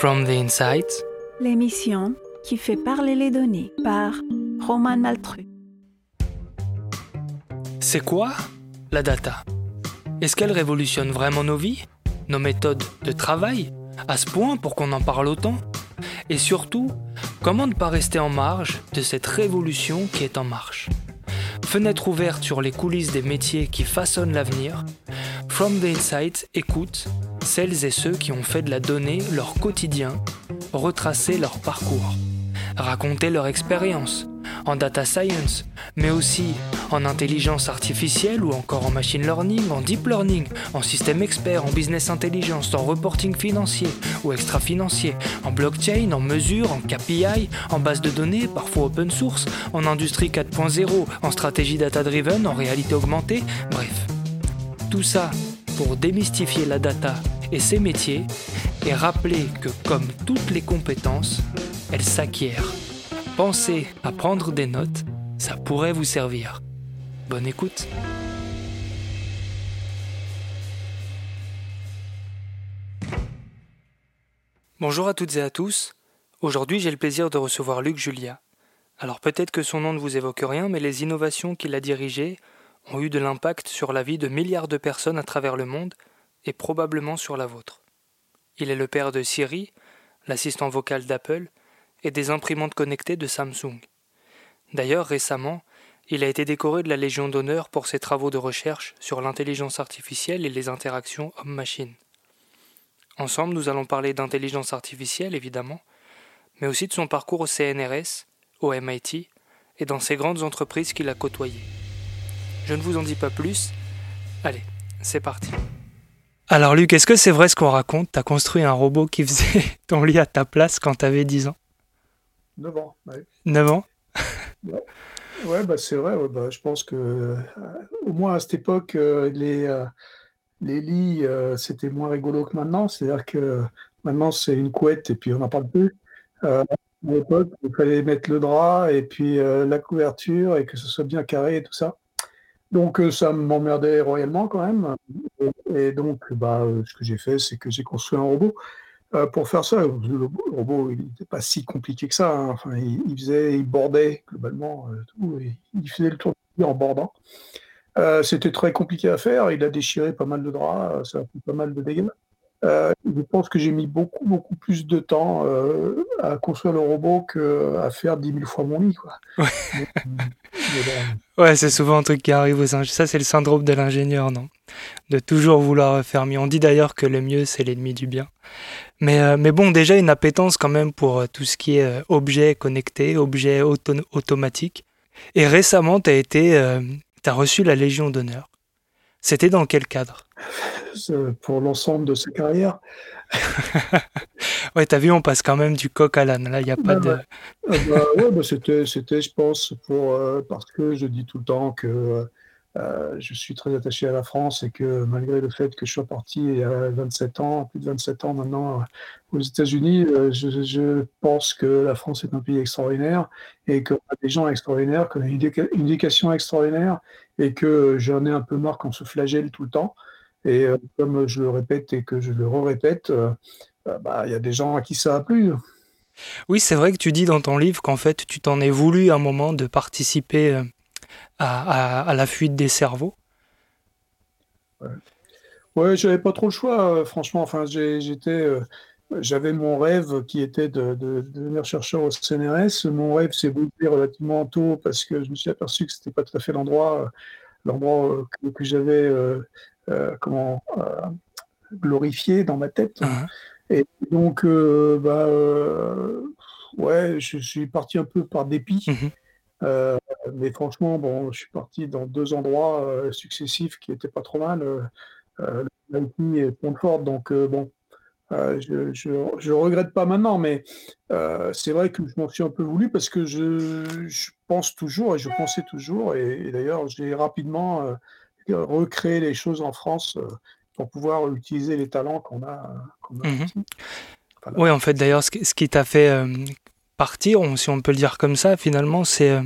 From the Insights, l'émission qui fait parler les données par Roman Maltru. C'est quoi la data? Est-ce qu'elle révolutionne vraiment nos vies Nos méthodes de travail À ce point pour qu'on en parle autant? Et surtout, comment ne pas rester en marge de cette révolution qui est en marche? Fenêtre ouverte sur les coulisses des métiers qui façonnent l'avenir, From the Insight écoute celles et ceux qui ont fait de la donnée leur quotidien, retracer leur parcours, raconter leur expérience en data science, mais aussi en intelligence artificielle ou encore en machine learning, en deep learning, en système expert, en business intelligence, en reporting financier ou extra-financier, en blockchain, en mesure, en KPI, en base de données, parfois open source, en industrie 4.0, en stratégie data-driven, en réalité augmentée, bref. Tout ça pour démystifier la data et ses métiers et rappeler que comme toutes les compétences, elles s'acquièrent. Pensez à prendre des notes, ça pourrait vous servir. Bonne écoute. Bonjour à toutes et à tous. Aujourd'hui, j'ai le plaisir de recevoir Luc Julia. Alors peut-être que son nom ne vous évoque rien, mais les innovations qu'il a dirigées ont eu de l'impact sur la vie de milliards de personnes à travers le monde et probablement sur la vôtre. Il est le père de Siri, l'assistant vocal d'Apple, et des imprimantes connectées de Samsung. D'ailleurs, récemment, il a été décoré de la Légion d'honneur pour ses travaux de recherche sur l'intelligence artificielle et les interactions homme-machine. Ensemble, nous allons parler d'intelligence artificielle, évidemment, mais aussi de son parcours au CNRS, au MIT et dans ces grandes entreprises qu'il a côtoyées. Je ne vous en dis pas plus. Allez, c'est parti. Alors Luc, est-ce que c'est vrai ce qu'on raconte? T'as construit un robot qui faisait ton lit à ta place quand t'avais 10 ans? 9 ans, ouais. 9 ans? Ouais. ouais bah c'est vrai, ouais, bah, je pense que euh, au moins à cette époque, euh, les, euh, les lits, c'était moins rigolo que maintenant. C'est-à-dire que maintenant c'est une couette et puis on n'en parle plus. à l'époque, il fallait mettre le drap et puis la couverture et que ce soit bien carré et tout ça. Donc ça m'emmerdait royalement quand même. Et, donc, bah, ce que j'ai fait, c'est que j'ai construit un robot. pour faire ça, le robot, il n'était pas si compliqué que ça. Hein. Enfin, il, faisait, il bordait globalement tout. il faisait le tour en bordant. C'était très compliqué à faire. Il a déchiré pas mal de draps. Ça a fait pas mal de dégâts. je pense que j'ai mis beaucoup, beaucoup plus de temps à construire le robot qu'à faire 10 000 fois mon lit. Quoi. Ouais, c'est souvent un truc qui arrive aux ingénieurs. Ça, c'est le syndrome de l'ingénieur, non? De toujours vouloir faire mieux. On dit d'ailleurs que le mieux, c'est l'ennemi du bien. Mais, euh, mais bon, déjà, une appétence quand même pour euh, tout ce qui est euh, objet connecté, objet automatique. Et récemment, tu as été, as reçu la Légion d'honneur. C'était dans quel cadre? Pour l'ensemble de sa carrière. ouais, t'as vu, on passe quand même du coq à l'âne. Là, il n'y a pas de. Ah bah, ouais, bah, c'était, c'était, je pense, pour, euh, parce que je dis tout le temps que euh, je suis très attaché à la France et que malgré le fait que je sois parti il y a 27 ans, plus de 27 ans maintenant euh, aux États-Unis, je, je, pense que la France est un pays extraordinaire et qu'on a des gens extraordinaires, qu'on a une, éducation extraordinaire et que j'en ai un peu marre qu'on se flagelle tout le temps. Et euh, comme je le répète et que je le répète, euh, euh, bah, il y a des gens à qui ça a plu. Oui, c'est vrai que tu dis dans ton livre qu'en fait, tu t'en es voulu un moment de participer à, la fuite des cerveaux. Ouais, ouais j'avais pas trop le choix, franchement. Enfin, j'étais, j'avais mon rêve qui était de, devenir chercheur au CNRS. Mon rêve s'est bouclé relativement tôt parce que je me suis aperçu que c'était pas tout à fait l'endroit, l'endroit que, j'avais euh, comment euh, glorifié dans ma tête. Uh-huh. Et donc, euh, bah, ouais, je suis parti un peu par dépit. Mm-hmm. mais franchement, bon, je suis parti dans deux endroits successifs qui étaient pas trop mal, euh, et Pontfort. Donc bon, je, je, regrette pas maintenant, mais c'est vrai que je m'en suis un peu voulu parce que je, je, pense toujours et je pensais toujours, et d'ailleurs j'ai rapidement recréer les choses en France euh, pour pouvoir utiliser les talents qu'on a. Mhm. Oui, en fait, d'ailleurs, ce, qui t'a fait euh, partir, si on peut le dire comme ça, finalement, c'est euh,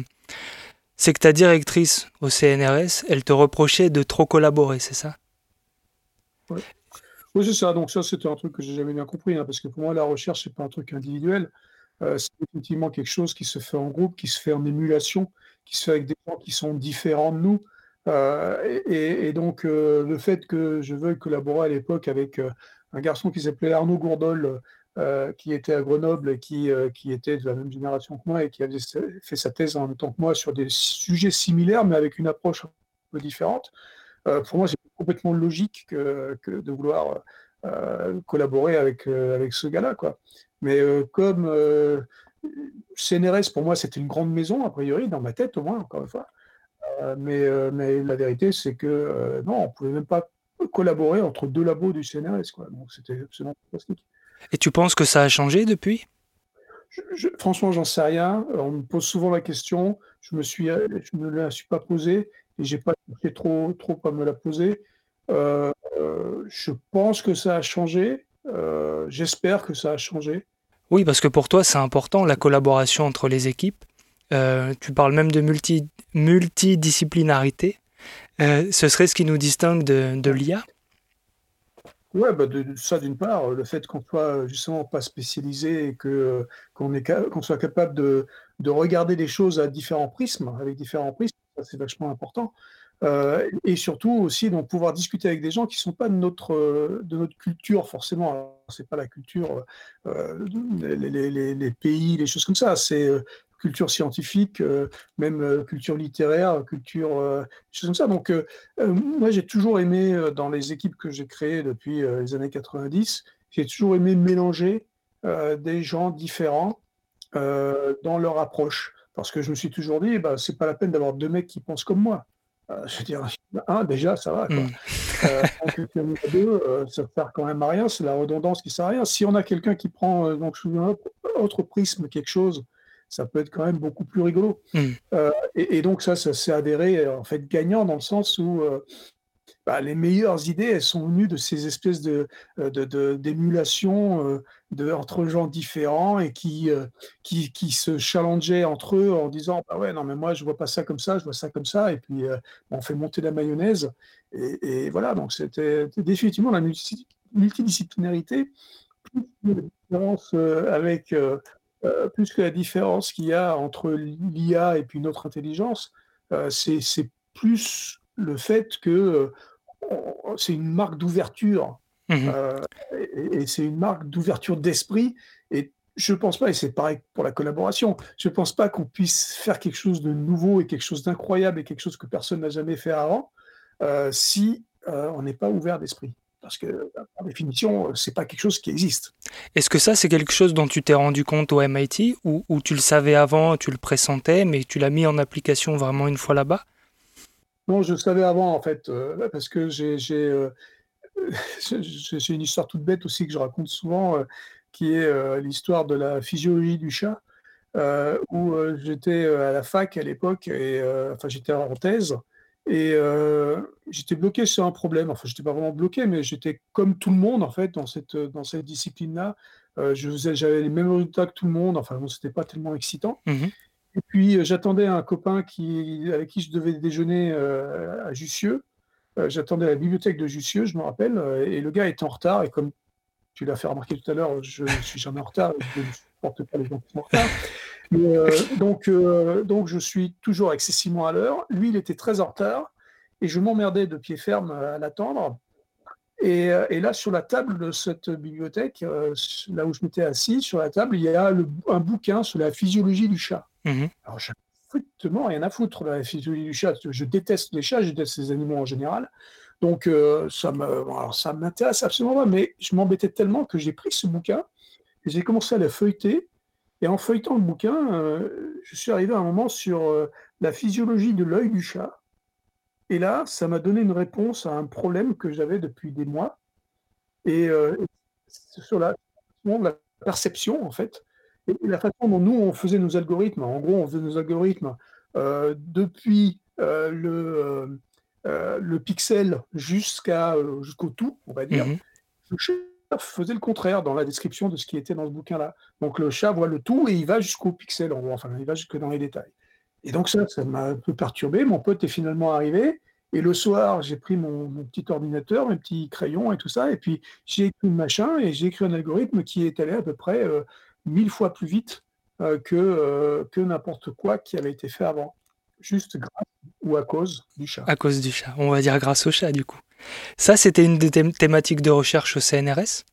c'est que ta directrice au CNRS, elle te reprochait de trop collaborer, c'est ça? Oui, c'est ça. Donc ça, c'était un truc que j'ai jamais bien compris, hein, parce que pour moi, la recherche, c'est pas un truc individuel. C'est effectivement quelque chose qui se fait en groupe, qui se fait en émulation, qui se fait avec des gens qui sont différents de nous. Heu et donc heu, le fait que je veuille collaborer à l'époque avec, heu, un garçon qui s'appelait Arnaud Gourdol, qui était à Grenoble qui, qui était de la même génération que moi et qui avait fait sa thèse en même temps que moi sur des sujets similaires, mais avec une approche un peu différente. Pour moi, c'est complètement logique que de vouloir, collaborer avec, avec ce gars-là, quoi. Mais comme, CNRS pour moi, c'était une grande maison a priori, dans ma tête au moins, encore une fois. Mais heu, mais la vérité, c'est que, heu, non, on pouvait même pas collaborer entre 2 labos du CNRS, quoi. Donc c'était absolument fantastique. Et tu penses que ça a changé depuis? Je je franchement, j'en sais rien. On me pose souvent la question. Je me suis, je me la suis pas posée et j'ai pas cherché trop trop à me la poser. Je pense que ça a changé. J'espère que ça a changé. Oui, parce que pour toi, c'est important la collaboration entre les équipes. Heu, tu parles même de multi multidisciplinarité. Heu, ce serait ce qui nous distingue de de l'IA? Ouais, bah, ça d'une part, le fait qu'on soit, justement pas spécialisé et heu, qu'on soit capable de de regarder les choses à différents prismes, avec différents prismes, c'est vachement important. Et surtout aussi donc pouvoir discuter avec des gens qui sont pas de notre, de notre culture forcément. Alors c'est pas la culture, les les les pays, les choses comme ça. C'est, culture scientifique, heu, même, heu, culture littéraire, culture, des choses comme ça. Donc moi j'ai toujours aimé, dans les équipes que j'ai créées depuis, les années 90, j'ai toujours aimé mélanger, des gens différents, dans leur approche. Parce que je me suis toujours dit: «Bah, c'est pas la peine d'avoir 2 mecs qui pensent comme moi». Je veux dire, 1 déjà ça va quoi. Mmh. Heu, donc qu'il y en ait 2, heu, ça sert quand même à rien, c'est la redondance qui sert à rien. Si on a quelqu'un qui prend, donc sous un autre prisme quelque chose, ça peut être quand même beaucoup plus rigolo. Mmh. Heu et et donc ça, ça s'est avéré, heu, en fait gagnant dans le sens où, heu, bah, les meilleures idées, elles sont venues de ces espèces de, de de de entre gens différents et qui, qui qui se challengeaient entre eux en disant: «Bah, ouais, non mais moi je vois pas ça comme ça, je vois ça comme ça» et puis, heu, on fait monter la mayonnaise et et voilà donc c'était définitivement la multi multidisciplinarité plus la différence, avec, heu, plus que la différence qu'il y a entre l'IA et puis notre intelligence, heu, c'est plus le fait que, on c'est une marque d'ouverture, Mmh mh. heu et et c'est une marque d'ouverture d'esprit et je pense pas et c'est pareil pour la collaboration, je pense pas qu'on puisse faire quelque chose de nouveau et quelque chose d'incroyable et quelque chose que personne n'a jamais fait avant, si, on n'est pas ouvert d'esprit. Parce que, par définition, c'est pas quelque chose qui existe. Est-ce que ça, c'est quelque chose dont tu t'es rendu compte au MIT ou ou tu le savais avant, tu le pressentais, mais tu l'as mis en application vraiment une fois là-bas? Non, je le savais avant en fait, heu, parce que j'ai j'ai une histoire toute bête aussi que je raconte souvent, heu, qui est, heu, l'histoire de la physiologie du chat, où, j'étais, à la fac à l'époque et enfin j'étais en thèse et heu, j'étais bloqué sur un problème. Enfin, j'étais pas vraiment bloqué, mais j'étais comme tout le monde en fait dans cette, heu, dans cette discipline-là. Heu, je faisais j'avais les mêmes résultats que tout le monde, enfin bon, c'était pas tellement excitant Mmh mh. et puis, j'attendais un copain qui avec qui je devais déjeuner, à Jussieu. J'attendais à la bibliothèque de Jussieu, je me rappelle, et le gars était en retard et comme tu l'as fait remarquer tout à l'heure, je suis jamais en retard, je ne supporte pas les gens qui sont en retard. Mais, heu, donc, heu, donc je suis toujours excessivement à l'heure. Lui, il était très en retard et je m'emmerdais de pied ferme, à l'attendre et et là, sur la table de cette bibliothèque, là où je m'étais assis, sur la table, il y a le un bouquin sur la physiologie du chat. Mmh mh. Alors ai strictement rien à foutre de la physiologie du chat. Je déteste les chats, je déteste les animaux en général. Donc ça me alors ça m'intéresse absolument pas, mais je m'embêtais tellement que j'ai pris ce bouquin et j'ai commencé à le feuilleter et en feuilletant le bouquin, heu, je suis arrivé à un moment sur, heu, la physiologie de l'œil du chat et là, ça m'a donné une réponse à un problème que j'avais depuis des mois et c'est sur la la perception en fait et la façon dont nous on faisait nos algorithmes. En gros, on faisait nos algorithmes, heu, depuis, le, pixel jusqu'à, jusqu'au tout, on va dire. Mh. Le chat faisait le contraire dans la description de ce qui était dans ce bouquin-là. Donc le chat voit le tout et il va jusqu'au pixel enfin il va jusque dans les détails et donc ça, ça m'a un peu perturbé. Mon pote est finalement arrivé Et le soir, j'ai pris mon, mon petit ordinateur, mes petits crayons et tout ça, et puis j'ai écrit le machin et j'ai écrit un algorithme qui est allé à peu près euh, mille fois plus vite euh, que, euh, que n'importe quoi qui avait été fait avant. Juste grâce ou à cause du chat. À cause du chat. On va dire grâce au chat, du coup. Ça, c'était une des thém- thématiques de recherche au CNRS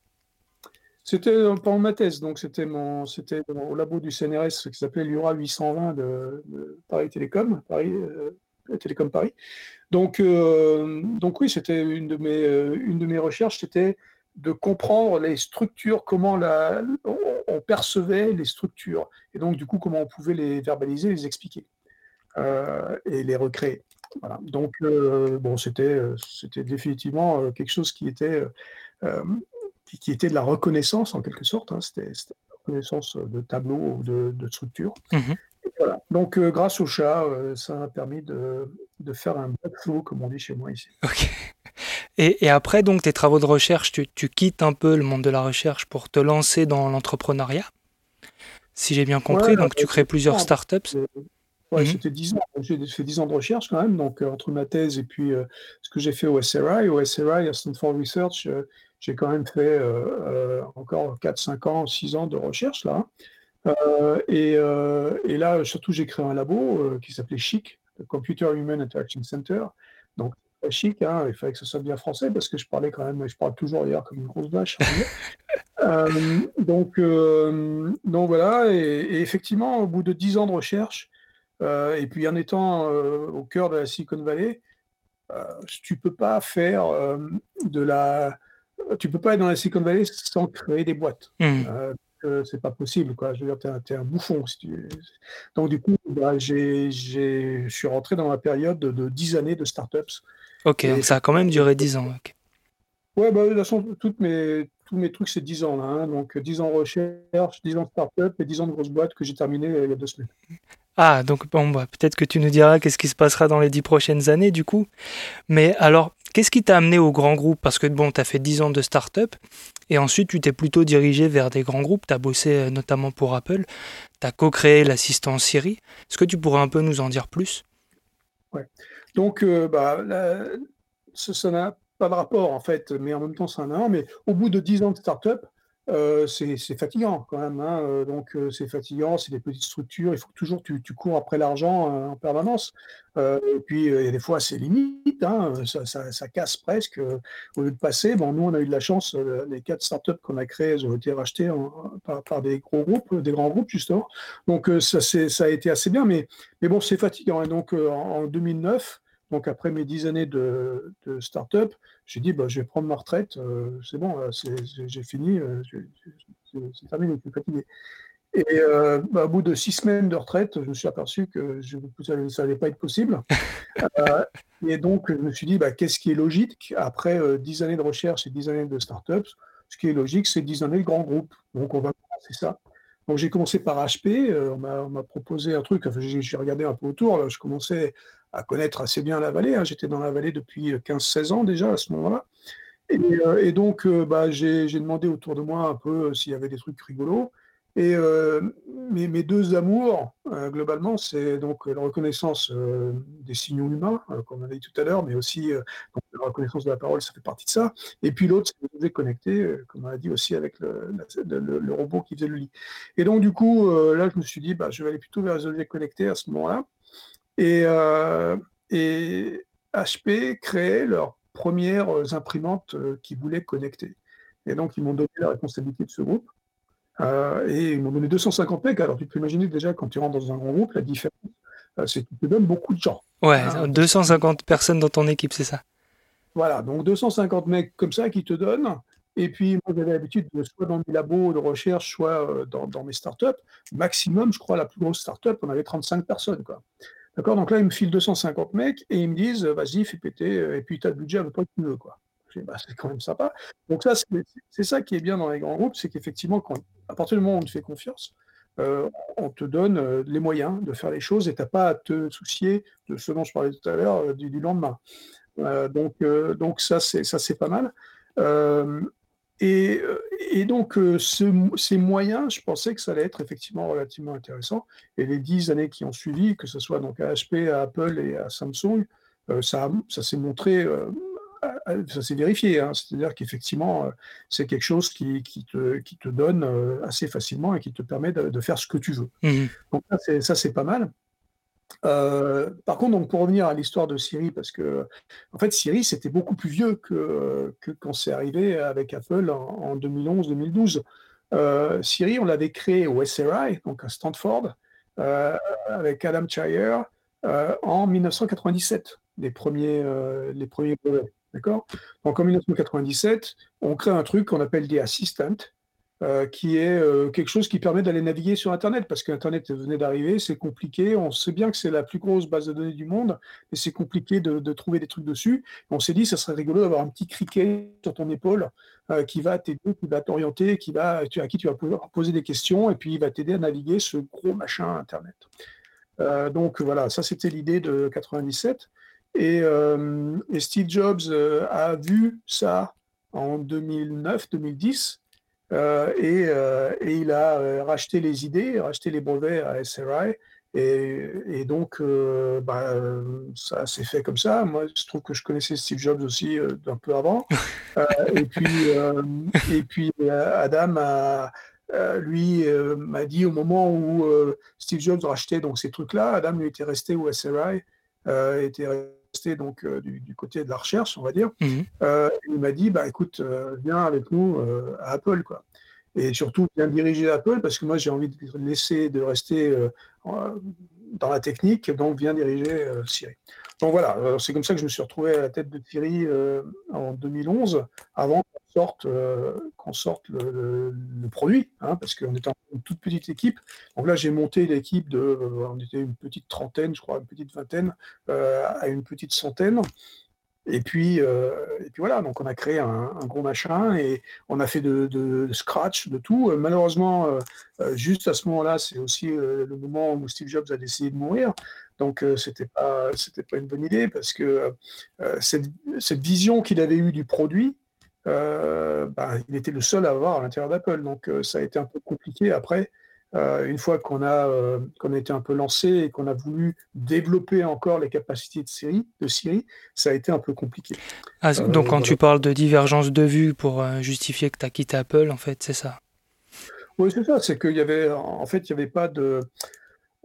C'était euh, pendant ma thèse, donc c'était au labo du CNRS qui s'appelait l'URA 820 de, de Paris Télécom, Paris, euh, Télécom Paris. Donc, euh, donc oui, c'était une de mes, une de mes recherches, c'était de comprendre les structures, comment la, on, percevait les structures, et donc du coup comment on pouvait les verbaliser, les expliquer et les recréer. Voilà. Donc euh, bon, c'était, euh, c'était définitivement euh, quelque chose qui était euh, qui, qui était de la reconnaissance en quelque sorte. hein. C'était c'était la reconnaissance de tableaux ou de, de structures. Mhm. Voilà. Donc, euh, grâce au chat, ça m'a permis de, de faire un backflow, comme on dit chez moi ici. Ok. Et, et après, donc, tes travaux de recherche, tu, tu quittes un peu le monde de la recherche pour te lancer dans l'entrepreneuriat, si j'ai bien compris. Ouais, donc, tu crées plusieurs startups. Ouais, Mhm. c'était 10 ans. J'ai fait 10 ans de recherche quand même, donc euh, entre ma thèse et puis euh, ce que j'ai fait au SRI. Au SRI, à Stanford Research, euh, j'ai quand même fait encore 4, 5 ans, 6 ans de recherche là. Euh, et, et là, surtout, j'ai créé un labo qui s'appelait CHIC, le Computer Human Interaction Center. Donc, chic, hein, il fallait que ce soit bien français parce que je parlais quand même, je parle toujours d'ailleurs comme une grosse vache. Euh, donc, euh, donc voilà, et, et effectivement, au bout de 10 ans de recherche, et puis en étant euh, au cœur de la Silicon Valley, euh, tu peux pas faire euh, de la, tu peux pas être dans la Silicon Valley sans créer des boîtes. Mhm. Euh, euh, c'est pas possible, quoi. Je veux dire, t'es un, t'es un bouffon. Si tu... Donc du coup, bah, j'ai, j'ai, je suis rentré dans la période de, de 10 années de startups. Ok, Et donc ça a quand même duré 10 ans. ok. Ouais, bah, de toute façon, toutes mes, tous mes trucs, c'est 10 ans là. hein. Donc 10 ans de recherche, 10 ans de startup et 10 ans de grosse boîte que j'ai terminé euh, il y a deux semaines. Ah, donc bon, bah, peut-être que tu nous diras qu'est-ce qui se passera dans les 10 prochaines années, du coup. Mais alors, qu'est-ce qui t'a amené au grand groupe? Parce que bon, tu as fait 10 ans de start-up et ensuite tu t'es plutôt dirigé vers des grands groupes. Tu bossé euh, notamment pour Apple. Tu as co-créé l'assistant Siri. Est-ce que tu pourrais un peu nous en dire plus? Donc, euh, bah, ça n'a pas de rapport en fait, mais en même temps, ça en a un. Mais au bout de 10 ans de start-up, euh, c'est fatigant quand même. hein. Euh, Donc, euh, c'est fatigant, c'est des petites structures. Il faut toujours tu, tu cours après l'argent en permanence. Et puis, il y a des fois, c'est limite. hein, ça, ça- casse presque. au lieu de passer, bon, nous, on a eu de la chance. les quatre startups qu'on a créées, elles ont été rachetées par, des gros groupes, des grands groupes justement. Donc, ça, ça a été assez bien. Mais, mais bon, c'est fatigant. Et donc, euh, en, en 2009. Donc après mes dix années de, de start-up, j'ai dit bah, je vais prendre ma retraite, euh, c'est bon, c'est- j'ai fini, euh, c'est terminé, je suis fatigué. Et euh, bah, au bout de six semaines de retraite, je me suis aperçu que je, ça n'allait pas être possible. Euh, et donc je me suis dit bah, qu'est-ce qui est logique après euh, dix années de recherche et dix années de start-up Ce qui est logique, c'est dix années de grand groupe. Donc on va commencer ça. Donc j'ai commencé par HP, euh, on m'a proposé un truc, enfin, j'ai regardé un peu autour, je commençais à connaître assez bien la vallée, hein, j'étais dans la vallée depuis 15-16 ans déjà à ce moment-là. Et, euh, donc euh, bah, j'ai demandé autour de moi un peu euh, s'il y avait des trucs rigolos. Et euh, mes, deux amours, euh, globalement, c'est donc la reconnaissance euh, des signaux humains, comme on a dit tout à l'heure, mais aussi la reconnaissance de la parole, ça fait partie de ça. Et puis l'autre, c'est les objets connectés, comme on a dit aussi avec le, robot qui faisait le lit. Et donc, du coup, là, je me suis dit, bah, je vais aller plutôt vers les objets connectés à ce moment-là. Et, et HP créait leurs premières imprimantes qui voulaient connecter. Et donc, ils m'ont donné la responsabilité de ce groupe. Euh, et ils m'ont donné 250 mecs. Alors, tu peux imaginer déjà, quand tu rentres dans un grand groupe, la différence, euh, c'est que tu te donnes beaucoup de gens. Ouais, Ah. 250 personnes dans ton équipe, c'est ça? Voilà, donc 250 mecs comme ça qui te donnent. Et puis, moi, j'avais l'habitude de soit dans mes labos de recherche, soit euh, dans, dans mes startups. Maximum, je crois, la plus grosse startup, on avait 35 personnes. Quoi. D'accord? Donc là, ils me filent 250 mecs et ils me disent, vas-y, fais péter, et puis tu as le budget à peu près que tu veux. Quoi. C'est quand même sympa. Donc ça, c'est ça qui est bien dans les grands groupes, c'est qu'effectivement, à partir du moment où on te fait confiance, euh, on te donne euh, les moyens de faire les choses et tu n'as pas à te soucier de ce dont je parlais tout à l'heure, euh, du, lendemain. Donc, donc ça, c'est pas mal. Et, donc, ce- ces moyens, je pensais que ça allait être effectivement relativement intéressant. Et les dix années qui ont suivi, que ce soit donc à HP, à Apple et à Samsung, ça, ça s'est montré, ça s'est vérifié. hein. C'est-à-dire qu'effectivement, euh, c'est quelque chose qui, qui te, qui te donne euh, assez facilement et qui te permet de, de faire ce que tu veux. Mhm. Donc ça, c'est, pas mal. Euh, par contre, donc, pour revenir à l'histoire de Siri, parce que en fait, Siri, c'était beaucoup plus vieux que, que quand c'est arrivé avec Apple en, en 2011-2012. Euh, Siri, on l'avait créé au SRI, donc à Stanford, euh, avec Adam Chaya euh, en 1997, les premiers, euh, les premiers brevets. D'accord? Donc en 1997, on crée un truc qu'on appelle des Assistant, euh, qui est euh, quelque chose qui permet d'aller naviguer sur Internet, parce qu'Internet venait d'arriver, c'est compliqué, on sait bien que c'est la plus grosse base de données du monde, et c'est compliqué de, trouver des trucs dessus. On s'est dit, ça serait rigolo d'avoir un petit criquet sur ton épaule euh, qui va t'aider, qui va t'orienter, qui va, à qui tu vas pouvoir poser des questions, et puis il va t'aider à naviguer ce gros machin Internet. Donc voilà, ça c'était l'idée de 97. Et, euh, et Steve Jobs euh, a vu ça en 2009-2010 euh, et, euh, et il a euh, racheté les idées, racheté les brevets à SRI. Et, et donc, bah, ça s'est fait comme ça. Moi, je trouve que je connaissais Steve Jobs aussi d'un peu avant. Et puis, et puis Adam a, lui m'a dit au moment où Steve Jobs rachetait donc ces trucs-là, Adam lui était resté au SRI, était resté donc euh, du, du côté de la recherche, on va dire. Mhm. Euh, il m'a dit, bah écoute, euh, viens avec nous à Apple, quoi. Et surtout, viens diriger Apple, parce que moi, j'ai envie de laisser, de rester euh, dans la technique, donc viens diriger euh, Siri. Donc voilà, c'est comme ça que je me suis retrouvé à la tête de Siri euh, en 2011, avant sorte, euh, qu'on sorte le, produit, hein, parce qu'on était une toute petite équipe. Donc là, j'ai monté l'équipe de, euh, on était une petite trentaine, je crois, une petite vingtaine, euh, à une petite centaine. Et puis, et puis voilà, donc on a créé un, gros machin et on a fait de, scratch, de tout. Malheureusement, juste à ce moment-là, c'est aussi le moment où Steve Jobs a décidé de mourir. Donc euh, c'était pas, pas une bonne idée parce que cette vision qu'il avait eue du produit, euh, ben, il était le seul à avoir à l'intérieur d'Apple. Donc euh, ça a été un peu compliqué après. Euh, une fois qu'on a, qu'on a été un peu lancé et qu'on a voulu développer encore les capacités de Siri, de Siri, ça a été un peu compliqué. Ah, donc quand voilà. tu parles de divergence de vue pour justifier que tu as quitté Apple, en fait, c'est ça? Oui, c'est ça, c'est qu'il y avait, en fait, il n'y avait pas de,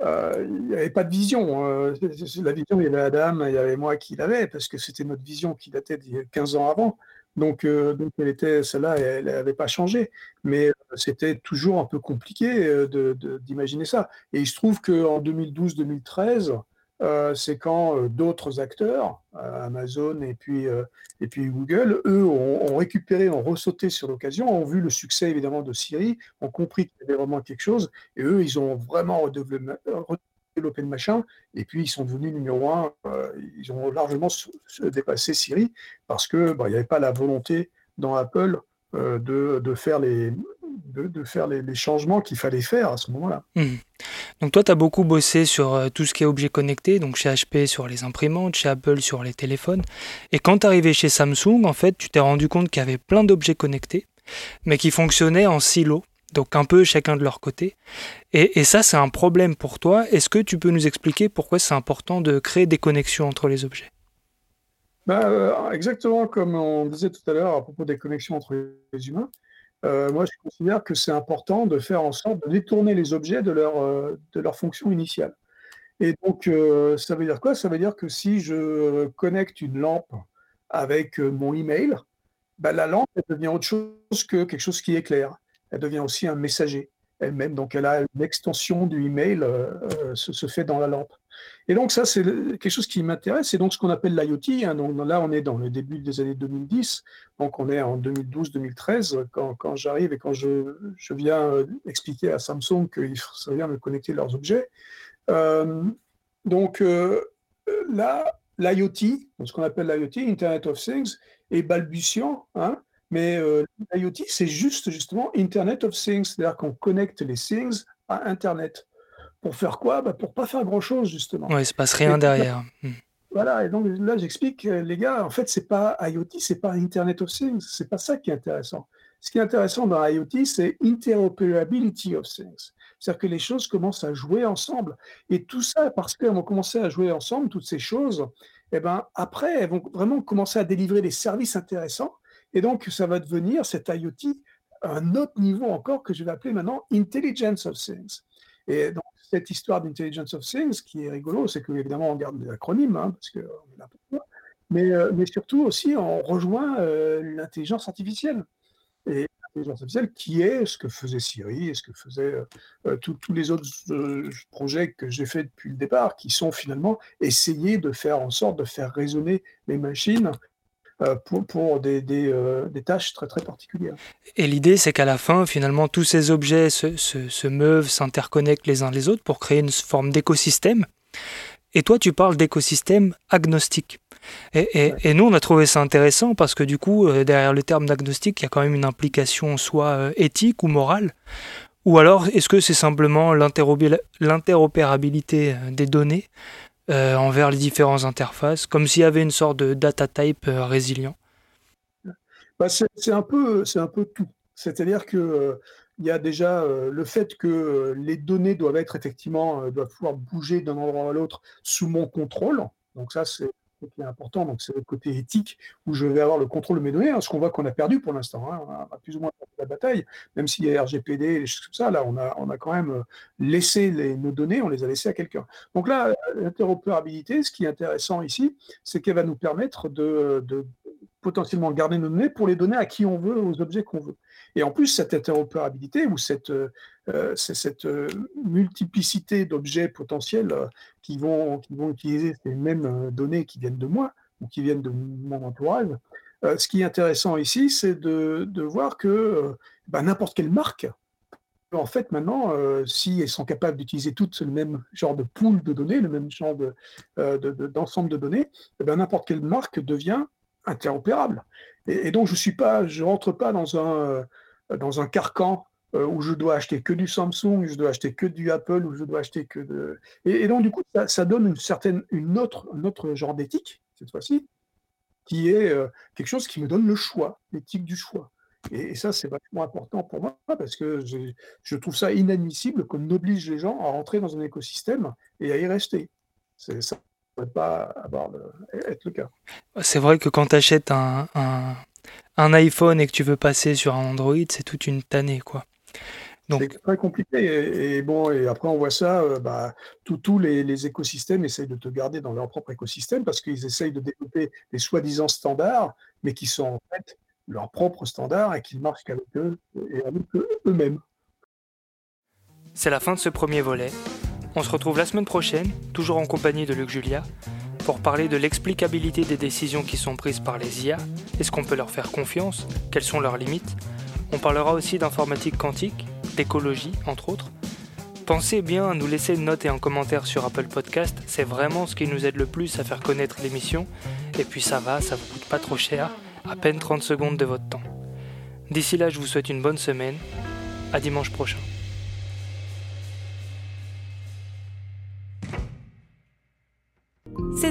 euh, il y avait pas de vision. c'est- la vision, il y avait Adam, il y avait moi qui l'avais, parce que c'était notre vision qui datait a 15 ans avant. Donc, euh, donc elle était, celle-là, elle n'avait pas changé. Mais euh, c'était toujours un peu compliqué de, de- d'imaginer ça. Et il se trouve qu'en 2012-2013, euh, c'est quand euh, d'autres acteurs, euh, Amazon et puis, euh, Google, eux, ont, récupéré, ont ressauté sur l'occasion, ont vu le succès évidemment de Siri, ont compris qu'il y avait vraiment quelque chose, et eux, ils ont vraiment redéveloppé, le machin, et puis ils sont devenus numéro un, euh, ils ont largement dépassé Siri, parce que bah, il n'y avait pas la volonté dans Apple euh, de, de faire les, de, de faire les, les changements qu'il fallait faire à ce moment-là. Mhm. Donc toi, tu as beaucoup bossé sur euh, tout ce qui est objet connecté, donc chez HP sur les imprimantes, chez Apple sur les téléphones. Et quand tu arrivé chez Samsung, en fait, tu t'es rendu compte qu'il y avait plein d'objets connectés, mais qui fonctionnaient en silo, donc un peu chacun de leur côté. Et, et ça, c'est un problème pour toi. Est-ce que tu peux nous expliquer pourquoi c'est important de créer des connexions entre les objets? Bah, euh, exactement comme on disait tout à l'heure à propos des connexions entre les humains, euh, moi je considère que c'est important de faire en sorte de détourner les objets de leur, euh, de leur fonction initiale. Et donc, euh, ça veut dire quoi? Ça veut dire que si je connecte une lampe avec mon email, bah, la lampe, devient autre chose que quelque chose qui éclaire. Elle devient aussi un messager elle-même. Donc, elle a une extension du email, se, se fait dans la lampe. Et donc, ça, c'est quelque chose qui m'intéresse. C'est donc ce qu'on appelle l'IoT. hein. Donc, là, on est dans le début des années 2010. Donc, on est en 2012-2013 quand, j'arrive et quand je, viens euh, expliquer à Samsung qu'il serait bien de connecter leurs objets. Euh, donc euh, là, l'IoT, ce qu'on appelle l'IoT, Internet of Things, est balbutiant, hein, mais l'IoT, c'est juste justement Internet of Things, c'est-à-dire qu'on connecte les things à Internet. Pour faire quoi? Bah Pour pas faire grand-chose, justement. Ouais, il se passe rien Et- derrière. Hmm. Voilà, et donc là j'explique, les gars, en fait, c'est pas IoT, c'est pas Internet of Things, c'est pas ça qui est intéressant. Ce qui est intéressant dans IoT, c'est interoperability of things. C'est-à-dire que les choses commencent à jouer ensemble. Et tout ça, parce qu'elles vont commencer à jouer ensemble, toutes ces choses, et ben, après, elles vont vraiment commencer à délivrer des services intéressants. Et donc, ça va devenir cet IoT un autre niveau encore que je vais appeler maintenant Intelligence of Things. Et donc, cette histoire d'Intelligence of Things, qui est rigolo, c'est qu'évidemment, on garde des acronymes, hein, parce que est là pour mais, euh, mais surtout aussi, on rejoint euh, l'intelligence artificielle. Et l'intelligence artificielle qui est ce que faisait Siri et ce que faisaient euh, tous les autres projets que j'ai fait depuis le départ, qui sont finalement essayer de faire en sorte de faire résonner les machines pour, pour des, des, des, tâches très très particulières. Et l'idée, c'est qu'à la fin, finalement, tous ces objets se, se, se meuvent, s'interconnectent les uns les autres pour créer une forme d'écosystème. Et toi, tu parles d'écosystème agnostique. Et, nous, on a trouvé ça intéressant parce que du coup, euh, derrière le terme d'agnostique, il y a quand même une implication soit euh, éthique ou morale. Ou alors, est-ce que c'est simplement l'interopérabilité euh, des données envers les différentes interfaces, comme s'il y avait une sorte de data type résilient bah, C'est un, peu, un peu tout. C'est-à-dire que il y a déjà le fait que les données doivent être effectivement, doivent pouvoir bouger d'un endroit à l'autre sous mon contrôle. Donc ça, c'est qui est important, donc c'est le côté éthique où je vais avoir le contrôle de mes données, hein, ce qu'on voit qu'on a perdu pour l'instant. Hein, on a plus ou moins perdu la bataille, même s'il y a RGPD et des choses comme ça, là on a, quand même euh, laissé nos données, on les a laissées à quelqu'un. Donc là, l'interopérabilité, ce qui est intéressant ici, c'est qu'elle va nous permettre de, de potentiellement garder nos données pour les donner à qui on veut, aux objets qu'on veut. Et en plus, cette interopérabilité ou cette, euh, cette euh, multiplicité d'objets potentiels euh, qui, vont, qui vont utiliser ces mêmes données qui viennent de moi ou qui viennent de mon entourage, ce qui est intéressant ici, c'est de, de, voir que bah, n'importe quelle marque, en fait, maintenant, si elles sont capables d'utiliser toutes le même genre de pool de données, le même genre d'ensemble de, de, données, eh ben, n'importe quelle marque devient interopérable. Et, donc, je ne suis pas, je rentre pas dans un, dans un carcan euh, où je dois acheter que du Samsung, je dois acheter que du Apple, où je dois acheter que de. Et, donc, du coup, ça, donne une certaine, une autre, un autre genre d'éthique, cette fois-ci, qui est euh, quelque chose qui me donne le choix, l'éthique du choix. Et, ça, c'est vachement important pour moi parce que je, trouve ça inadmissible qu'on oblige les gens à rentrer dans un écosystème et à y rester. C'est pas avoir être le cas. C'est vrai que quand tu achètes un, un, iPhone et que tu veux passer sur un Android, c'est toute une tannée, quoi. Donc... C'est très compliqué. Et, bon, et après, on voit ça, euh, bah, tous les, écosystèmes essayent de te garder dans leur propre écosystème parce qu'ils essayent de développer des soi-disant standards, mais qui sont en fait leurs propres standards et qui marchent qu'avec eux et avec eux-mêmes. C'est la fin de ce premier volet. On se retrouve la semaine prochaine, toujours en compagnie de Luc Julia, pour parler de l'explicabilité des décisions qui sont prises par les IA. Est-ce qu'on peut leur faire confiance? Quelles sont leurs limites? On parlera aussi d'informatique quantique, d'écologie, entre autres. Pensez bien à nous laisser une note et un commentaire sur Apple Podcast, c'est vraiment ce qui nous aide le plus à faire connaître l'émission. Et puis ça va, ça vous coûte pas trop cher, à peine 30 secondes de votre temps. D'ici là, je vous souhaite une bonne semaine. À dimanche prochain.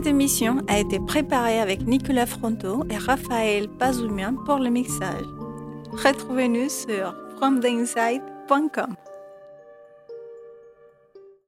Cette émission a été préparée avec Nicolas Fronto et Raphaël Pazoumian pour le mixage. Retrouvez-nous sur fromtheinside.com.